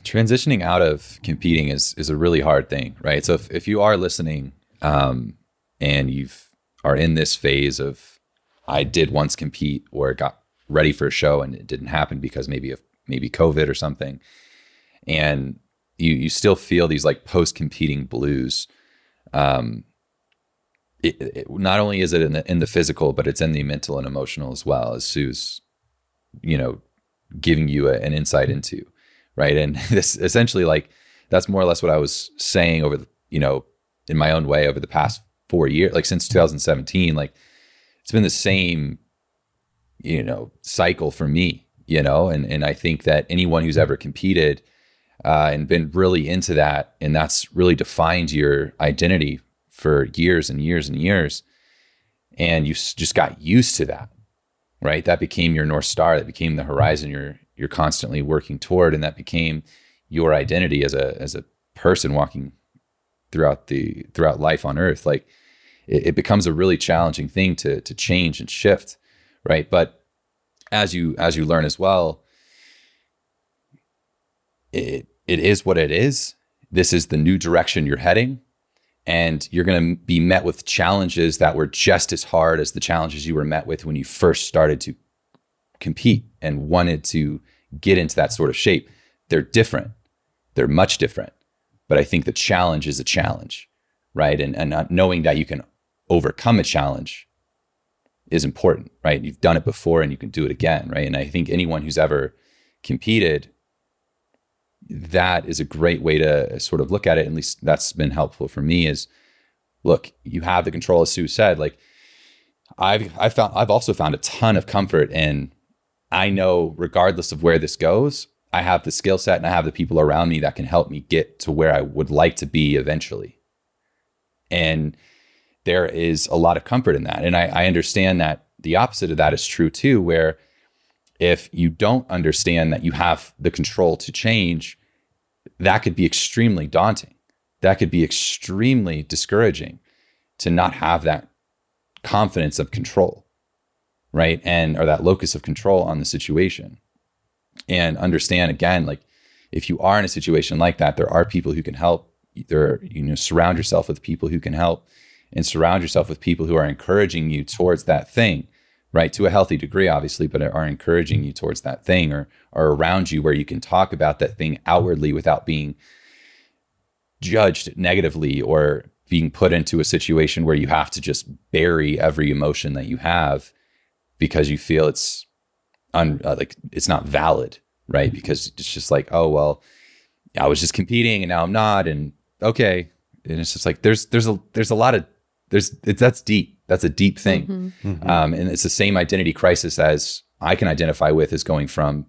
transitioning out of competing is is a really hard thing, right? So if, if you are listening um, and you've are in this phase of I did once compete or got ready for a show and it didn't happen because maybe of maybe COVID or something. And you you still feel these like post competing blues. Um, it, it, not only is it in the in the physical, but it's in the mental and emotional as well. As Sue's, you know, giving you a, an insight into, right? And this essentially like that's more or less what I was saying over the you know in my own way over the past four years, like since 2017, like it's been the same, you know, cycle for me, you know, and and I think that anyone who's ever competed uh, and been really into that, and that's really defined your identity for years and years and years, and you just got used to that, right? That became your north star. That became the horizon you're you're constantly working toward, and that became your identity as a as a person walking throughout the throughout life on earth like it, it becomes a really challenging thing to to change and shift, right? But as you as you learn as well, it it is what it is. This is the new direction you're heading. And you're going to be met with challenges that were just as hard as the challenges you were met with when you first started to compete and wanted to get into that sort of shape. They're different. They're much different. But I think the challenge is a challenge, right? And, and knowing that you can overcome a challenge is important, right? You've done it before and you can do it again, right? And I think anyone who's ever competed, that is a great way to sort of look at it. At least that's been helpful for me is look, you have the control, as Sue said. Like I've I've found I've also found a ton of comfort in I know regardless of where this goes, I have the skill set and I have the people around me that can help me get to where I would like to be eventually. And there is a lot of comfort in that. And I, I understand that the opposite of that is true too, where if you don't understand that you have the control to change, that could be extremely daunting. That could be extremely discouraging to not have that confidence of control, right? And or that locus of control on the situation. And understand again, like if you are in a situation like that, there are people who can help. There, you know, surround yourself with people who can help and surround yourself with people who are encouraging you towards that thing right? To a healthy degree obviously but are encouraging you towards that thing or are around you where you can talk about that thing outwardly without being judged negatively or being put into a situation where you have to just bury every emotion that you have because you feel it's un, uh, like it's not valid right? Because it's just like oh well I was just competing and now I'm not and okay. And it's just like there's there's a there's a lot of there's it's that's deep. That's a deep thing, mm-hmm. Mm-hmm. Um, and it's the same identity crisis as I can identify with is going from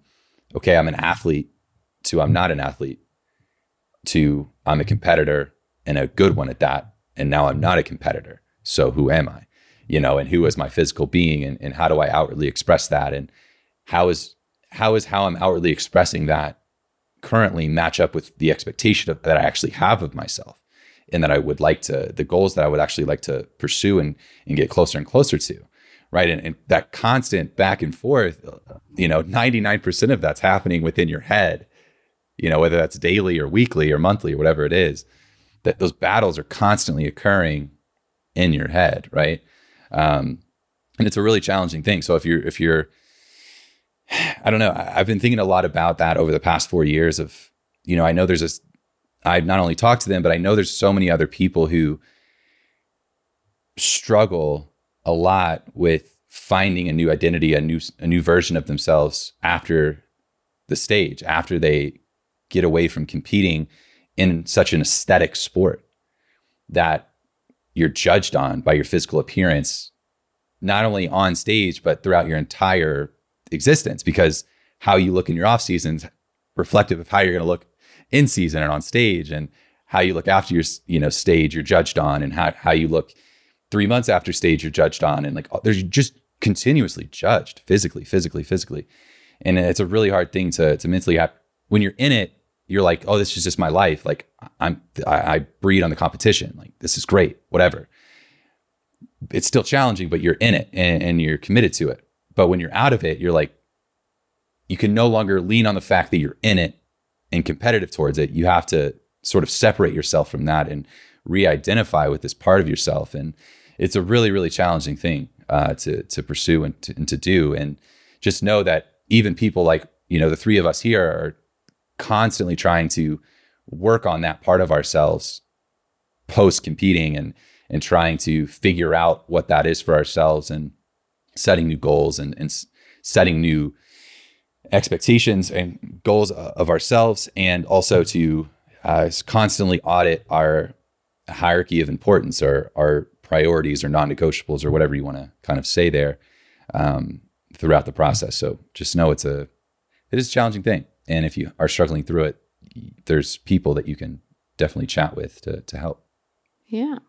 okay, I'm an athlete to I'm not an athlete to I'm a competitor and a good one at that, and now I'm not a competitor. So who am I? You know, and who is my physical being, and, and how do I outwardly express that, and how is how is how I'm outwardly expressing that currently match up with the expectation of, that I actually have of myself? And that I would like to, the goals that I would actually like to pursue and, and get closer and closer to. Right. And, and that constant back and forth, you know, 99% of that's happening within your head, you know, whether that's daily or weekly or monthly or whatever it is, that those battles are constantly occurring in your head. Right. Um, and it's a really challenging thing. So if you're, if you're, I don't know, I've been thinking a lot about that over the past four years of, you know, I know there's this I've not only talked to them, but I know there's so many other people who struggle a lot with finding a new identity, a new a new version of themselves after the stage, after they get away from competing in such an aesthetic sport that you're judged on by your physical appearance, not only on stage, but throughout your entire existence, because how you look in your off seasons reflective of how you're going to look in season and on stage and how you look after your you know stage you're judged on and how, how you look three months after stage you're judged on and like uh, there's just continuously judged physically physically physically. And it's a really hard thing to to mentally have when you're in it you're like oh this is just my life. Like i'm i, I breed on the competition. Like this is great. Whatever. It's still challenging but you're in it and, and you're committed to it. But when you're out of it you're like you can no longer lean on the fact that you're in it and competitive towards it, you have to sort of separate yourself from that and re-identify with this part of yourself. And it's a really, really challenging thing uh, to to pursue and to, and to do. And just know that even people like you know the three of us here are constantly trying to work on that part of ourselves post competing and and trying to figure out what that is for ourselves and setting new goals and, and setting new expectations and goals of ourselves, and also to uh, constantly audit our hierarchy of importance or our priorities or non-negotiables or whatever you want to kind of say there um, throughout the process. So just know it's a it is a challenging thing, and if you are struggling through it, there's people that you can definitely chat with to to help. Yeah.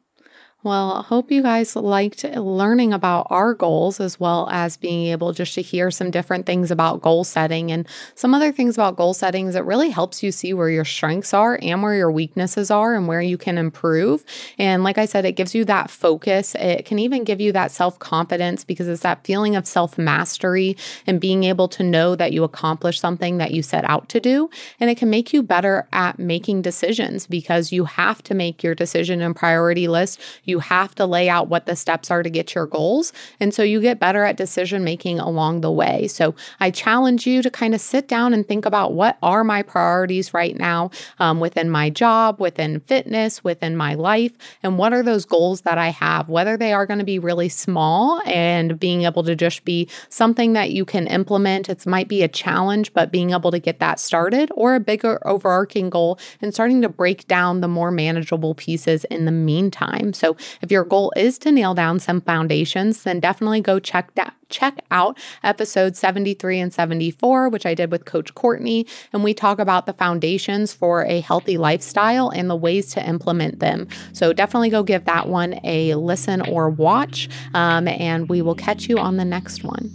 Well, I hope you guys liked learning about our goals as well as being able just to hear some different things about goal setting and some other things about goal settings that really helps you see where your strengths are and where your weaknesses are and where you can improve. And like I said, it gives you that focus. It can even give you that self confidence because it's that feeling of self mastery and being able to know that you accomplished something that you set out to do. And it can make you better at making decisions because you have to make your decision and priority list you have to lay out what the steps are to get your goals. And so you get better at decision making along the way. So I challenge you to kind of sit down and think about what are my priorities right now um, within my job, within fitness, within my life, and what are those goals that I have, whether they are going to be really small and being able to just be something that you can implement. It might be a challenge, but being able to get that started, or a bigger overarching goal and starting to break down the more manageable pieces in the meantime. So if your goal is to nail down some foundations, then definitely go check that check out episode 73 and 74, which I did with Coach Courtney. And we talk about the foundations for a healthy lifestyle and the ways to implement them. So definitely go give that one a listen or watch. Um, and we will catch you on the next one.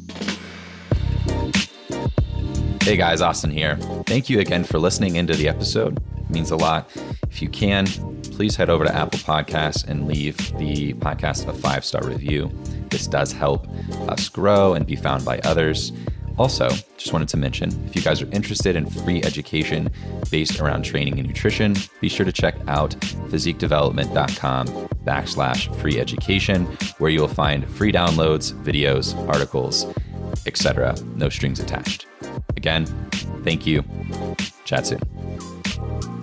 Hey guys, Austin here. Thank you again for listening into the episode. Means a lot. If you can, please head over to Apple Podcasts and leave the podcast a five star review. This does help us grow and be found by others. Also, just wanted to mention if you guys are interested in free education based around training and nutrition, be sure to check out physiquedevelopment.com backslash free education, where you will find free downloads, videos, articles, etc. No strings attached. Again, thank you. Chat soon.